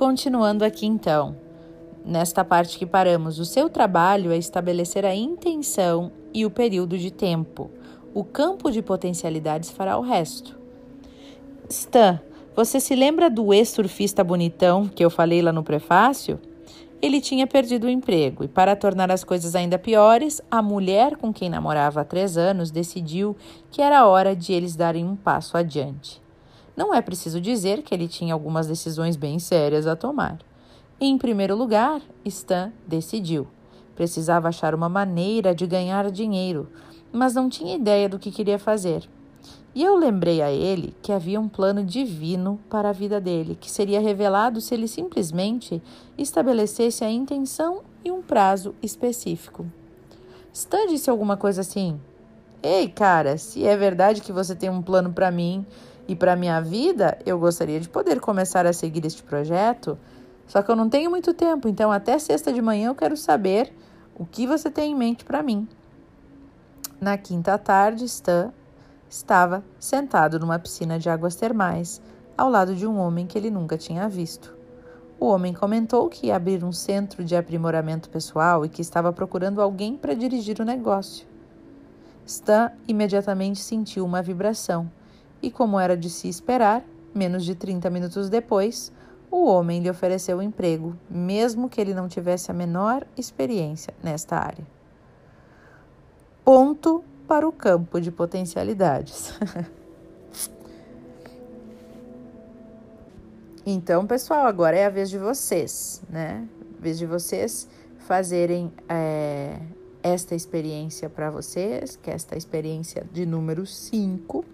Continuando aqui então, nesta parte que paramos, o seu trabalho é estabelecer a intenção e o período de tempo. O campo de potencialidades fará o resto. Stan, você se lembra do ex-surfista bonitão que eu falei lá no prefácio? Ele tinha perdido o emprego e, para tornar as coisas ainda piores, a mulher com quem namorava há três anos decidiu que era hora de eles darem um passo adiante. Não é preciso dizer que ele tinha algumas decisões bem sérias a tomar. Em primeiro lugar, Stan decidiu. Precisava achar uma maneira de ganhar dinheiro, mas não tinha ideia do que queria fazer. E eu lembrei a ele que havia um plano divino para a vida dele, que seria revelado se ele simplesmente estabelecesse a intenção e um prazo específico. Stan disse alguma coisa assim: Ei, cara, se é verdade que você tem um plano para mim e para minha vida, eu gostaria de poder começar a seguir este projeto. Só que eu não tenho muito tempo, então até sexta de manhã eu quero saber o que você tem em mente para mim. Na quinta tarde, Stan estava sentado numa piscina de águas termais, ao lado de um homem que ele nunca tinha visto. O homem comentou que ia abrir um centro de aprimoramento pessoal e que estava procurando alguém para dirigir o negócio. Stan imediatamente sentiu uma vibração e, como era de se esperar, menos de 30 minutos depois, o homem lhe ofereceu emprego, mesmo que ele não tivesse a menor experiência nesta área. Ponto para o campo de potencialidades. então, pessoal, agora é a vez de vocês, né? Vez de vocês fazerem é, esta experiência para vocês, que é esta experiência de número 5,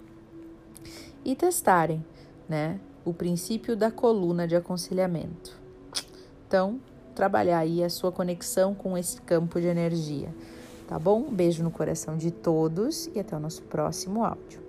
e testarem, né? O princípio da coluna de aconselhamento. Então, trabalhar aí a sua conexão com esse campo de energia. Tá bom? Um beijo no coração de todos e até o nosso próximo áudio.